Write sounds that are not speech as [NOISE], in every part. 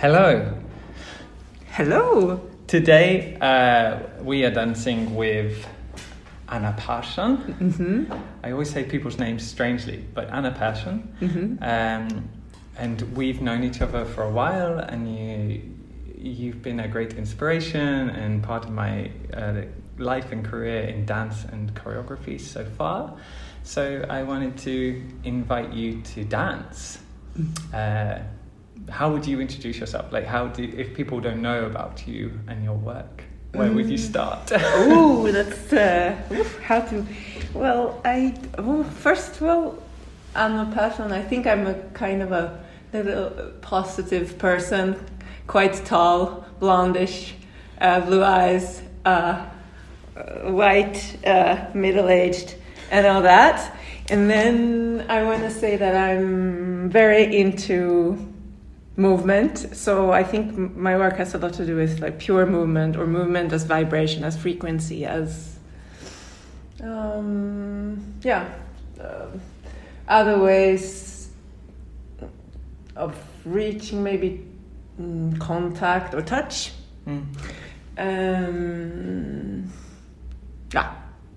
Hello. Hello. Today uh, we are dancing with Anna Pehrsson. Mm-hmm. I always say people's names strangely, but Anna Pehrsson. Mm-hmm. Um, and we've known each other for a while, and you you've been a great inspiration and part of my uh, life and career in dance and choreography so far. So I wanted to invite you to dance. Uh, how would you introduce yourself? Like, how do if people don't know about you and your work, where would you Mm. start? [LAUGHS] Ooh, that's uh, how to. Well, I well first well, I'm a person. I think I'm a kind of a little positive person, quite tall, blondish, uh, blue eyes, uh, uh, white, uh, middle aged, and all that. And then I want to say that I'm very into movement. So I think my work has a lot to do with like pure movement or movement as vibration, as frequency, as um, yeah, um other ways of reaching maybe mm, contact or touch. Mm. Um, yeah.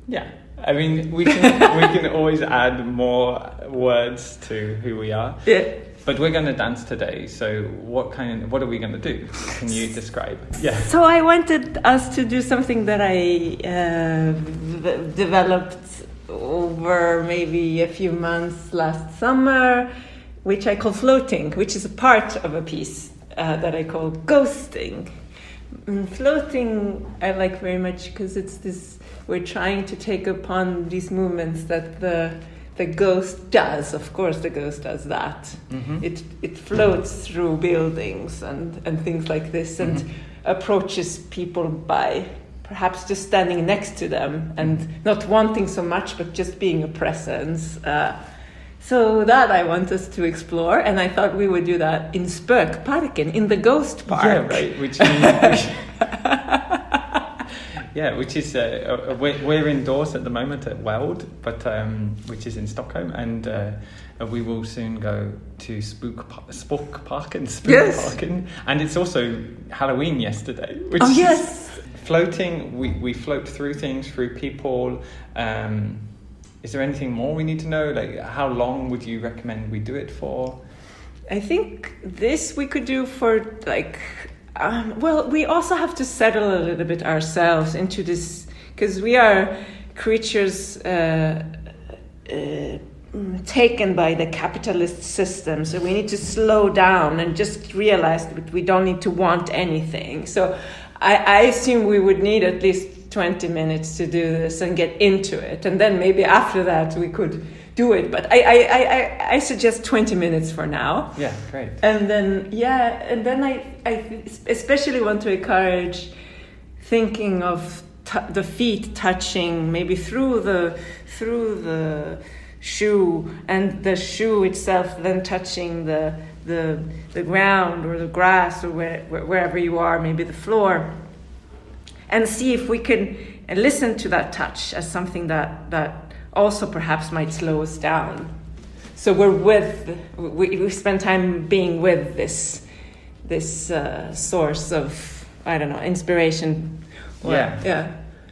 Yeah, I mean, we can we can [LAUGHS] always add more words to who we are. Yeah. But we're going to dance today. So what kind? What are we going to do? Can you [LAUGHS] describe? Yeah. So I wanted us to do something that I uh, v- developed over maybe a few months last summer, which I call floating, which is a part of a piece uh, that I call ghosting. Mm, floating I like very much because it's this we're trying to take upon these movements that the the ghost does. Of course, the ghost does that Mm-hmm. it it floats through buildings and and things like this and Mhm. approaches people by perhaps just standing next to them and not wanting so much but just being a presence uh, so that I want us to explore and I thought we would do that in Spökparken in the ghost park Yeah, right. Which, [LAUGHS] means, yeah, which is uh, uh, we're, we're indoors at the moment at Weld, but um, which is in Stockholm, and uh, we will soon go to Spook Pa- Spook Park and Spook Yes. Parken, and it's also Halloween yesterday. [LAUGHS] Which oh is yes floating. We we float through things, through people. Um, is there anything more we need to know? Like, how long would you recommend we do it for? I think this we could do for like, um, well, we also have to settle a little bit ourselves into this because we are creatures uh, uh, mm, taken by the capitalist system. So we need to slow down and just realize that we don't need to want anything. So I, I assume we would need at least 20 minutes to do this and get into it. And then maybe after that we could do it. But I, I, I, I- suggest 20 minutes for now. Yeah, great. And then, yeah, and then I, I especially want to encourage thinking of t- the feet touching maybe through the through the shoe and the shoe itself then touching the the the ground or the grass or where, where, wherever you are maybe the floor and see if we can listen to that touch as something that that also perhaps might slow us down so we're with we, we spend time being with this this uh, source of i don't know inspiration or, Yeah. yeah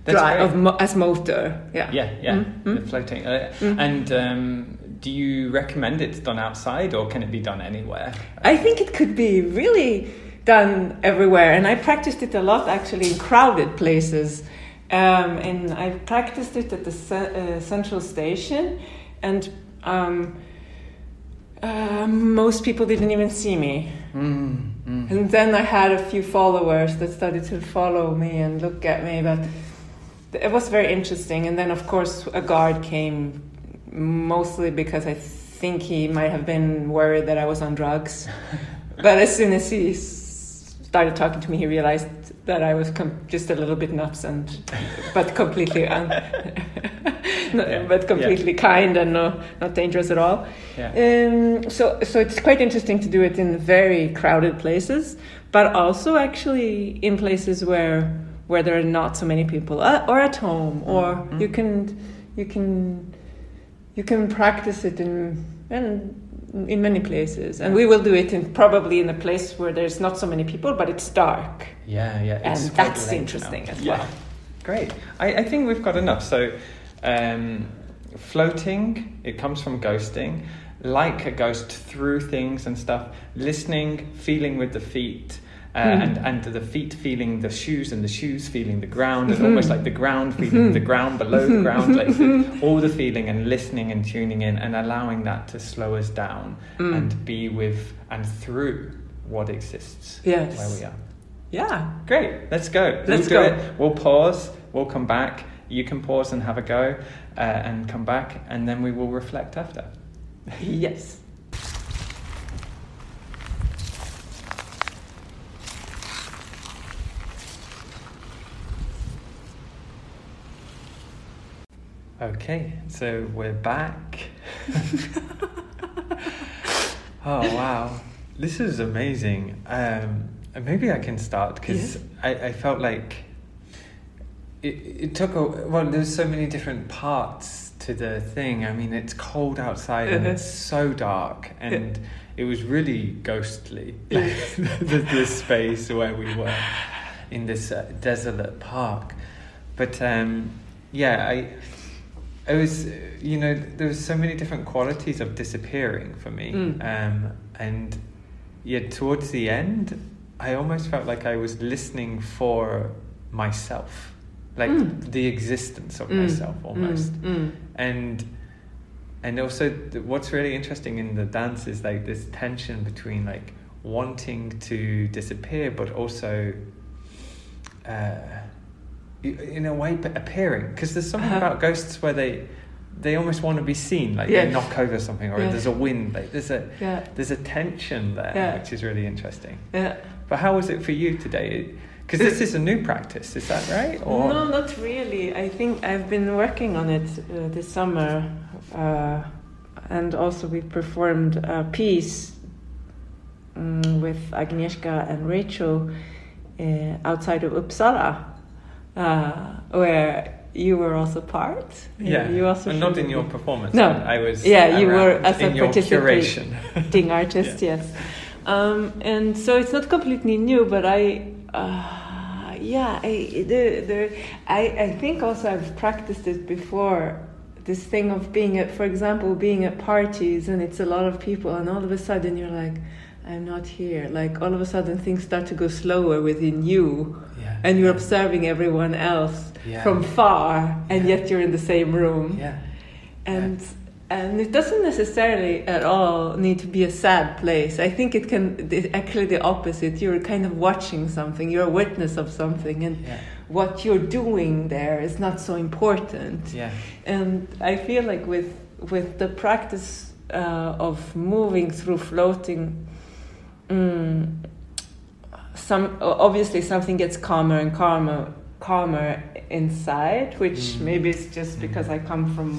That's of mo- as motor yeah Yeah, yeah, Mhm. the floating. Uh, Mhm. And um, do you recommend it's done outside or can it be done anywhere? I think it could be really done everywhere, and I practiced it a lot actually in crowded places. Um, and I practiced it at the uh, central station, and um, uh, most people didn't even see me. Mm, mm. And then I had a few followers that started to follow me and look at me, but it was very interesting. And then, of course, a guard came, mostly because I think he might have been worried that I was on drugs. [LAUGHS] but as soon as he started talking to me, he realized that I was com- just a little bit nuts and, but completely, un- [LAUGHS] no, Yeah, but completely kind and no, not dangerous at all. Yeah. Um, so, so it's quite interesting to do it in very crowded places, but also actually in places where where there are not so many people, uh, or at home, or Mhm. you can you can you can practice it in and in many places, and we will do it in probably in a place where there's not so many people, but it's dark, Yeah, yeah. and it's that's interesting now. as Yeah. well. Great. I, I think we've got enough. So, um, floating, it comes from ghosting, like a ghost through things and stuff, listening, feeling with the feet. Uh, Mhm. and, and the feet feeling the shoes and the shoes feeling the ground and Mhm. almost like the ground feeling Mhm. the ground below the ground like the, Mhm. all the feeling and listening and tuning in and allowing that to slow us down Mm. and be with and through what exists Yes. where we are Yeah. Great, let's go. Let's we'll do go. it. We'll pause. We'll come back. You can pause and have a go, uh, and come back, and then we will reflect after. Yes. Okay, so we're back. [LAUGHS] oh wow, this is amazing. Um, maybe I can start because Yes. I, I felt like it, it took a well. There's so many different parts to the thing. I mean, it's cold outside and Uh-huh. it's so dark, and it was really ghostly. Yeah. [LAUGHS] the, the space where we were in this uh, desolate park, but um, yeah, I. It was, uh, you know, there was so many different qualities of disappearing for me, Mm. um, and yeah, towards the end, I almost felt like I was listening for myself, like Mm. the existence of Mm, myself almost, Mm, mm. and and also th- what's really interesting in the dance is like this tension between like wanting to disappear, but also. Uh, in a way appearing because there's something Uh-huh. about ghosts where they they almost want to be seen like they knock over something or there's a wind like there's a Yeah. there's a tension there Yeah. which is really interesting Yeah. but how was it for you today because this is a new practice is that right or No, not really. I think I've been working on it uh, this summer, uh, and also we performed a piece um, with Agnieszka and Rachel uh, outside of Uppsala, uh, where you were also part. yeah you also and not in your performance No. I was Yeah, you were as a in participating- [LAUGHS] artist, yes. Um, and so it's not completely new, but I, uh, yeah, I, the, the, I, I think also I've practiced it before. This thing of being at, for example, being at parties and it's a lot of people, and all of a sudden you're like, I'm not here. Like all of a sudden things start to go slower within you, yeah and you're observing everyone else Yeah. from far, and Yeah. yet you're in the same room. Yeah. And and it doesn't necessarily at all need to be a sad place. I think it can actually the opposite. You're kind of watching something. You're a witness of something. And what you're doing there is not so important. Yeah. And i feel like with with the practice uh, of moving through floating mm, some obviously something gets calmer and calmer calmer inside which Mm. maybe it's just because i come from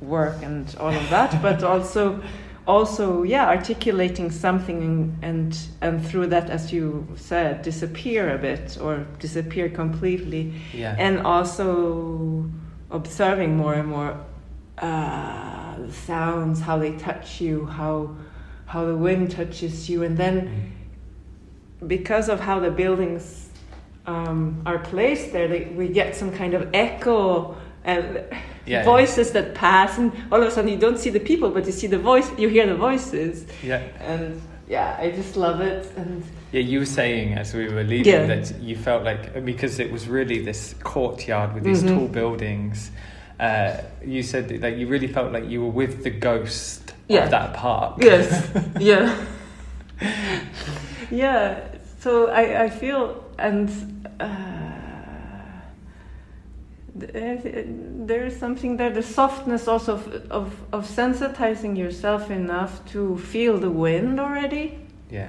work and all of that but [LAUGHS] also also yeah articulating something and, and and through that as you said disappear a bit or disappear completely. Yeah. And also observing more and more uh, the sounds, how they touch you, how how the wind touches you, and then because of how the buildings um, are placed there, they, we get some kind of echo and Yeah. voices that pass, and all of a sudden you don't see the people, but you see the voice, you hear the voices, yeah and yeah, I just love it, and Yeah, you were saying as we were leaving Yeah. that you felt like because it was really this courtyard with these Mhm. tall buildings. Uh, you said that you really felt like you were with the ghost Yeah. of that park. Yes. [LAUGHS] yeah. yeah. So I, I feel and uh, there, there is something there. The softness also of, of of sensitizing yourself enough to feel the wind already. yeah,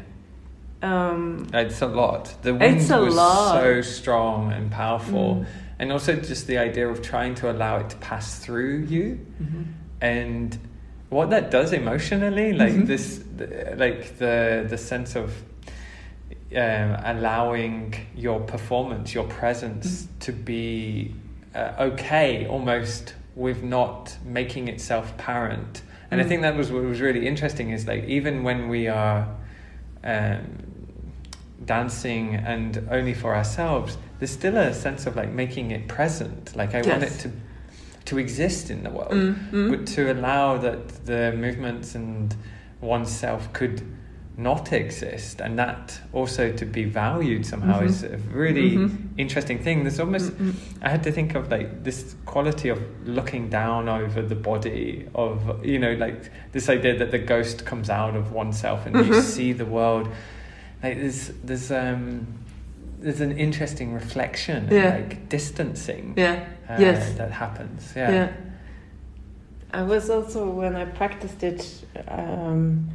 Um, it's a lot. The wind was lot. so strong and powerful, Mm. And also just the idea of trying to allow it to pass through you. and what that does emotionally like Mhm. this the, like the the sense of um, allowing your performance your presence to be uh, okay almost with not making itself apparent And I Mm. think that was what was really interesting is like even when we are um, dancing and only for ourselves, there's still a sense of like making it present. Like I want it to to exist in the world, Mm, mm. but to allow that the movements and oneself could not exist and that also to be valued somehow Mhm. is a really Mhm. interesting thing there's almost Mm, mm. I had to think of like this quality of looking down over the body of you know like this idea that the ghost comes out of oneself and you Mhm. see the world like there's there's um there's an interesting reflection and, Yeah. like distancing Yeah. uh, yes. that happens yeah, Yeah. I was also when I practiced it. Um,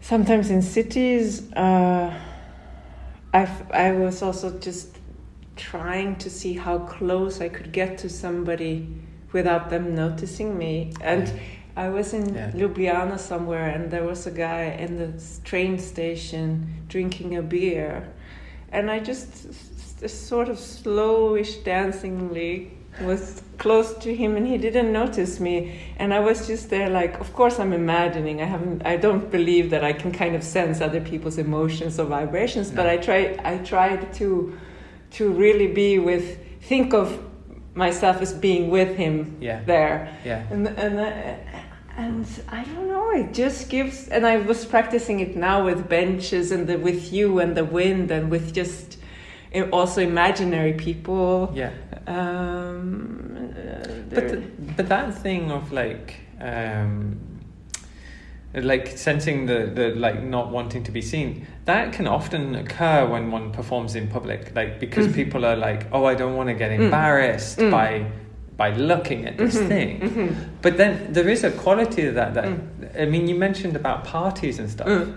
sometimes in cities, uh, I I was also just trying to see how close I could get to somebody without them noticing me. And I was in Yeah. Ljubljana somewhere, and there was a guy in the train station drinking a beer, and I just sort of slowish dancingly was close to him and he didn't notice me. And i was just there like of course i'm imagining. I haven't i don't believe that i can kind of sense other people's emotions or vibrations but i try i tried to to really be with think of myself as being with him Yeah. there. Yeah. And and uh, and I don't know. It just gives. And I was practicing it now with benches and the, with you and the wind and with just uh, also imaginary people. yeah Um, uh, But there- th- but that thing of like um, like sensing the, the like not wanting to be seen that can often occur when one performs in public like because Mhm. people are like oh I don't want to get Mm. embarrassed Mm. by by looking at this Mhm, thing mhm. but then there is a quality to that that Mm. I mean you mentioned about parties and stuff Mm.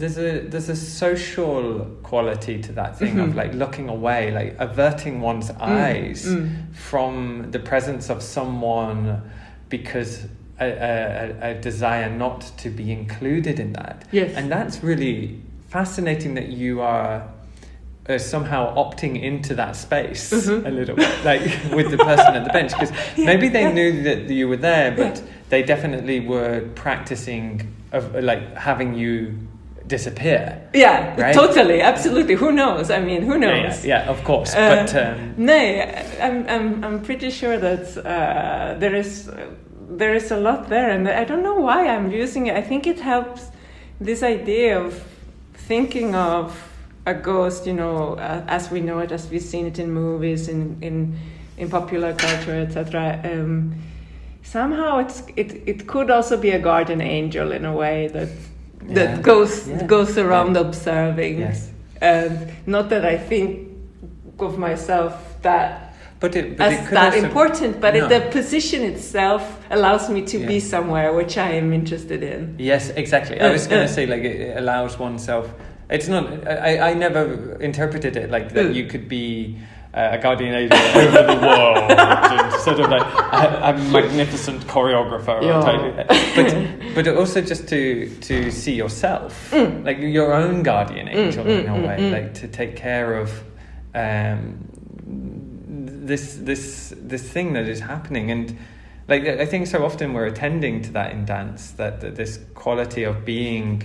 there's a there's a social quality to that thing Mhm. of like looking away like averting one's eyes mm. from the presence of someone because a, a, a desire not to be included in that. Yes. And that's really fascinating that you are uh, somehow opting into that space Mhm. a little bit, like with the person at the bench, because [LAUGHS] Yeah, maybe they yeah. knew that you were there, but Yeah. they definitely were practicing of like having you disappear. Yeah, Right? totally, absolutely. Who knows? I mean, who knows? yeah, yeah, of course. Uh, but um, No, I'm, I'm, I'm pretty sure that uh, there is there is a lot there, and I don't know why I'm using it. I think it helps this idea of thinking of a ghost, you know, uh, as we know it, as we've seen it in movies, in in, in popular culture, etc. Um, somehow, it's it, it could also be a guardian angel in a way that that goes Yeah. goes around observing yes. and not that I think of myself that But it, but it as that also, important, but No. it, the position itself allows me to be somewhere which I am interested in. Yes, exactly. I was going [LAUGHS] to say like it allows oneself. It's not. I, I never interpreted it like that. Mm. You could be uh, a guardian angel over the world, sort of like a, a magnificent choreographer. or Yeah. totally- But [LAUGHS] but also just to to see yourself, Mm. like your own guardian Mm, angel mm, in a mm, way, mm. like to take care of. Um, this this this thing that is happening and like I think so often we're attending to that in dance that, that this quality of being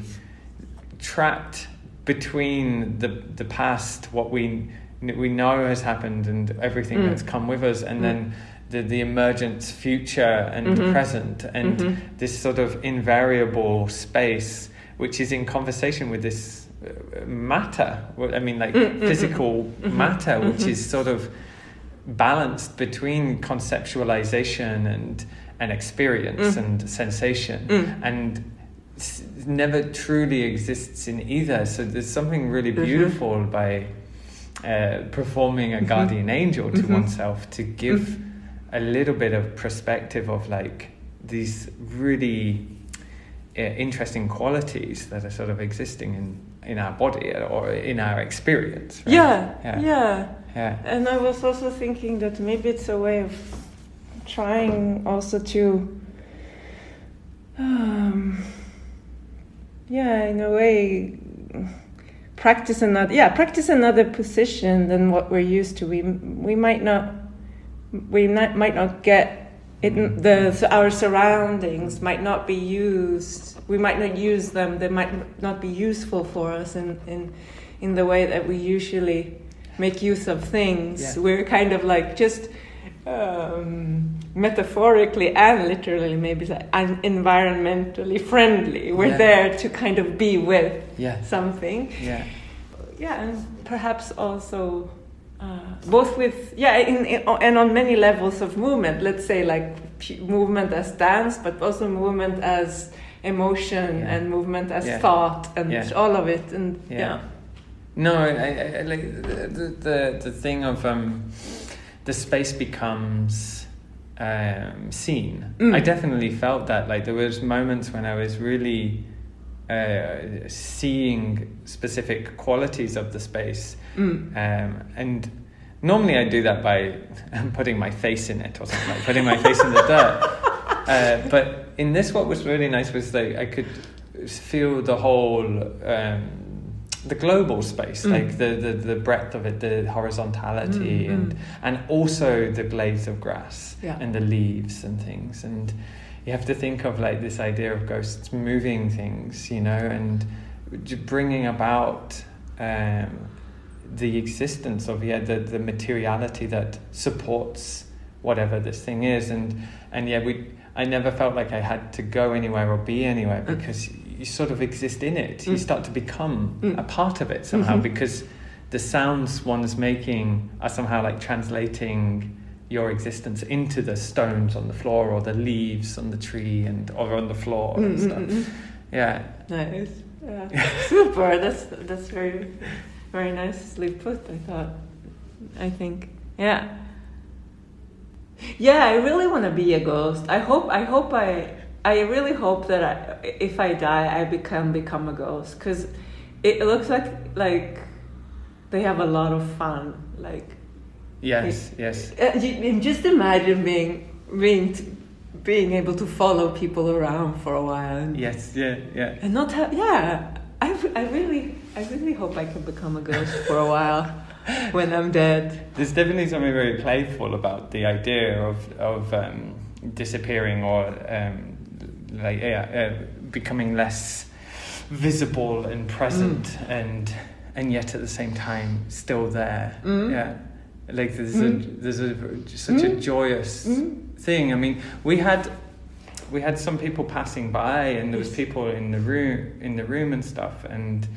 trapped between the the past what we we know has happened and everything Mm. that's come with us and Mm. then the the emergent future and Mhm. present and Mhm. this sort of invariable space which is in conversation with this uh, matter I mean like Mm, mm, mm. physical Mhm. matter which Mhm. is sort of balanced between conceptualization and and experience Mm. and sensation Mm. and never truly exists in either so there's something really Mhm. beautiful by uh, performing a Mhm. guardian angel to Mhm. oneself to give a little bit of perspective of like these really uh, interesting qualities that are sort of existing in in our body or in our experience right? Yeah, Yeah. yeah, yeah And I was also thinking that maybe it's a way of trying also to, yeah, in a way, practice another, yeah, practice another position than what we're used to. We we might not, we not, might not get it the our surroundings might not be used. We might not use them. They might not be useful for us in in in the way that we usually make use of things. Yeah. We're kind of like just um, metaphorically and literally, maybe like, environmentally friendly. We're Yeah. there to kind of be with Yeah. something. Yeah. Yeah, and perhaps also uh, both with yeah, in, in, and on many levels of movement. Let's say like p- movement as dance, but also movement as emotion Yeah. and movement as thought and all of it. And Yeah. No, I, I, I like the, the the the thing of um, the space becomes um, seen. Mm. I definitely felt that. Like there was moments when I was really uh, seeing specific qualities of the space, Mm. um, and normally I do that by [LAUGHS] putting my face in it or something like putting my face in the dirt. [LAUGHS] Uh, but in this, what was really nice was that I could feel the whole, um, the global space, Mm. like the, the, the breadth of it, the horizontality, Mm, and mm. and also the blades of grass Yeah. and the leaves and things. And you have to think of like this idea of ghosts moving things, you know, and bringing about um, the existence of yeah the, the materiality that supports whatever this thing is and and yeah we I never felt like I had to go anywhere or be anywhere Mm. because you sort of exist in it you Mm. start to become Mm. a part of it somehow Mhm. because the sounds one's making are somehow like translating your existence into the stones on the floor or the leaves on the tree and or on the floor Mm, and mm, stuff mm, mm. yeah Nice. Yeah. [LAUGHS] [LAUGHS] Super. That's that's very very nicely put. I thought. I think. Yeah. Yeah, I really want to be a ghost. I hope. I hope. I. I really hope that I, if I die, I become become a ghost because it looks like like they have a lot of fun. Like yes yes uh, just imagine being being t- being able to follow people around for a while. And, yes yeah yeah and not have yeah I, I really i really hope i can become a ghost for a while [LAUGHS] when i'm dead There's definitely something very playful about the idea of of um, disappearing or um, like yeah, uh, becoming less visible and present and and yet at the same time still there. Mm. Yeah, like there's Mm. a there's a such a Mm. joyous Mm. thing. I mean, we had we had some people passing by, and there was people in the room in the room and stuff, and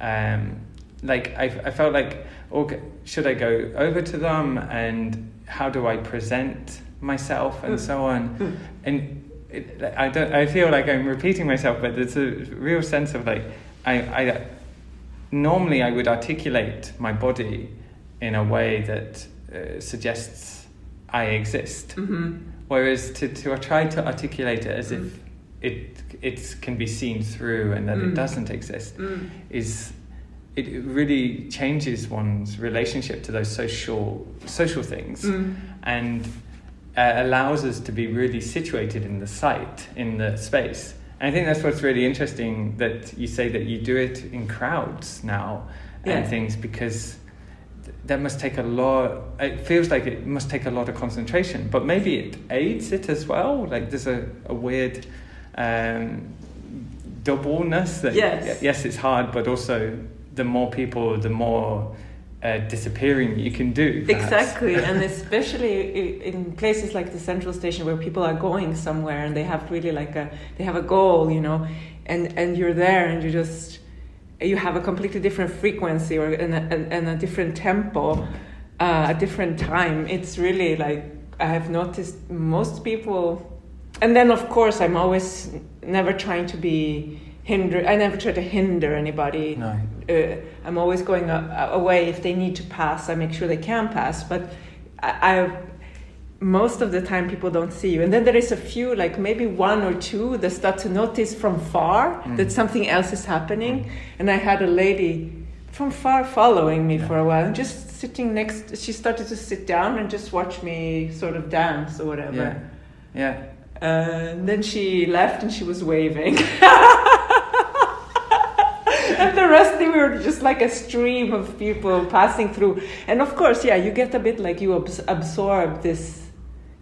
um, like I, I felt like, okay, should I go over to them, and how do I present myself, and Mm. so on, Mm. and it, I don't. I feel like I'm repeating myself, but there's a real sense of like I, I normally I would articulate my body in a way that uh, suggests I exist. hmm Whereas to, to try to articulate it as Mm. if it it can be seen through and that Mm. it doesn't exist mm. is it really changes one's relationship to those social social things Mm. and uh, allows us to be really situated in the site in the space. And I think that's what's really interesting that you say that you do it in crowds now Yeah. and things because th- that must take a lot it feels like it must take a lot of concentration but maybe it aids it as well like there's a, a weird um, doubleness that Yes. yes it's hard but also the more people the more uh, disappearing you can do perhaps. Exactly, and [LAUGHS] especially in places like the central station where people are going somewhere and they have really like a they have a goal, you know, and and you're there and you just you have a completely different frequency or and a, and- a different tempo, uh, a different time. It's really like I have noticed most people, and then of course I'm always never trying to be hinder. I never try to hinder anybody no uh, I'm always going a, away if they need to pass. I make sure they can pass, but I, I most of the time people don't see you, and then there is a few, like maybe one or two, that start to notice from far Mm. that something else is happening. And I had a lady from far following me Yeah. for a while, and just sitting next. She started to sit down and just watch me sort of dance or whatever. yeah yeah Uh, and then she left and she was waving. [LAUGHS] rest we were just like a stream of people passing through. And of course, yeah, you get a bit like you abs- absorb this,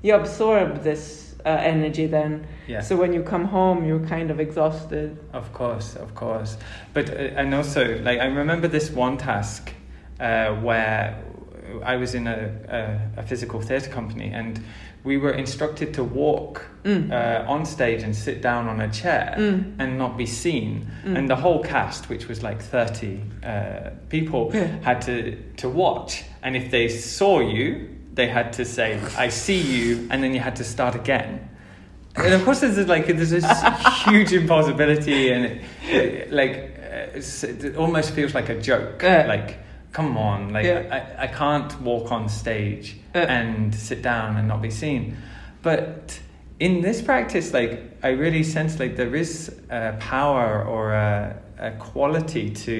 you absorb this uh, energy then. Yeah. So when you come home, you're kind of exhausted. Of course, of course. But uh, and also, like I remember this one task uh, where I was in a, a, a physical theatre company and we were instructed to walk Mm. uh, on stage and sit down on a chair Mm. and not be seen. Mm. And the whole cast, which was like 30 uh, people, Yeah. had to, to watch. And if they saw you, they had to say, I see you, and then you had to start again. And of course, there's like there's this [LAUGHS] huge impossibility, and it, it, like uh, it almost feels like a joke. Yeah. Like, come on, like Yeah. I, I can't walk on stage Yeah. and sit down and not be seen. But in this practice, like I really sense like there is a power or a, a quality to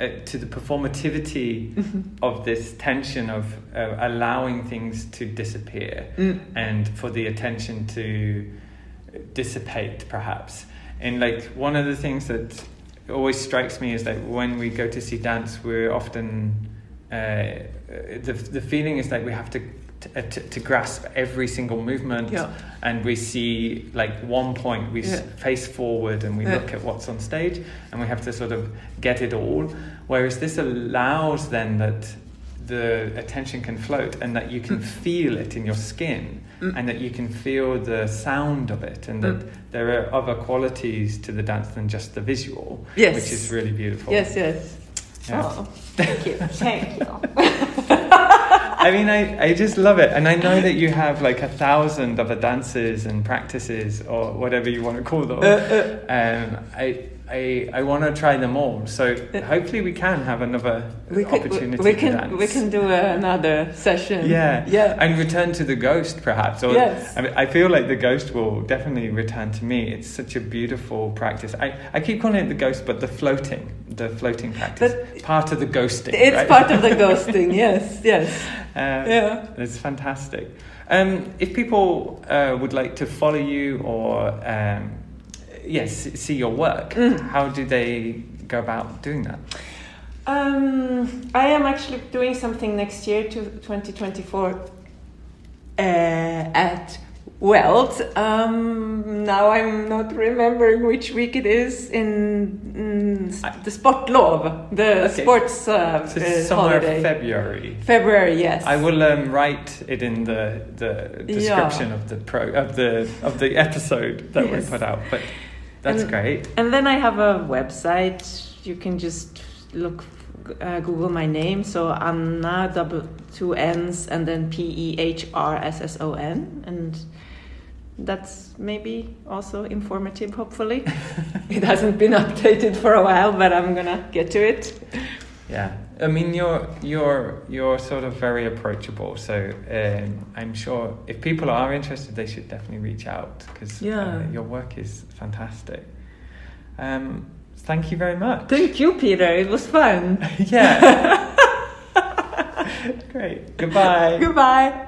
uh, to the performativity of this tension of uh, allowing things to disappear Mm. and for the attention to dissipate perhaps and like one of the things that always strikes me is that when we go to see dance we're often uh, the, the feeling is that we have to to, uh, to, to grasp every single movement Yeah. and we see like one point we Yeah. face forward and we Yeah. look at what's on stage and we have to sort of get it all whereas this allows then that the attention can float and that you can Mm. feel it in your skin Mm. and that you can feel the sound of it and that Mm. there are other qualities to the dance than just the visual Yes. which is really beautiful Yes, yes. Yeah. Oh, thank you. [LAUGHS] Thank you. I mean, I, I just love it. And I know that you have like a thousand other dances and practices or whatever you want to call them. Uh, Um, I, I, I want to try them all. So [LAUGHS] hopefully we can have another we could, opportunity we to can, dance. we can do another session. Yeah. Yeah. And return to the ghost, perhaps. Or, Yes. I, mean, I feel like the ghost will definitely return to me. It's such a beautiful practice. I, I keep calling it the ghost, but the floating, the floating practice, But part of the ghosting. It's right? part of the [LAUGHS] ghosting. Yes, yes. Uh, Yeah. It's fantastic. Um, if people uh, would like to follow you or um, yes, see your work, Mm. how do they go about doing that? Um, I am actually doing something next year to 2024 uh, at Weld. Um, now I'm not remembering which week it is in, mm, the Sportlov, the Okay. sports uh, So uh, somewhere holiday. February. February, yes. I will um, write it in the, the description Yeah. of the pro of the of the episode that Yes. we put out. But that's And- great. And then I have a website. You can just look, uh, Google my name. So Anna, double two N's, and then P E H R S S O N. And that's maybe also informative, hopefully. [LAUGHS] it hasn't been updated for a while, but I'm gonna get to it. Yeah, I mean you're you're you're sort of very approachable. So um, I'm sure if people are interested, they should definitely reach out because Yeah. uh, your work is fantastic. Um, thank you very much. Thank you, Peter. It was fun. [LAUGHS] yeah. [LAUGHS] Great. Goodbye. Goodbye.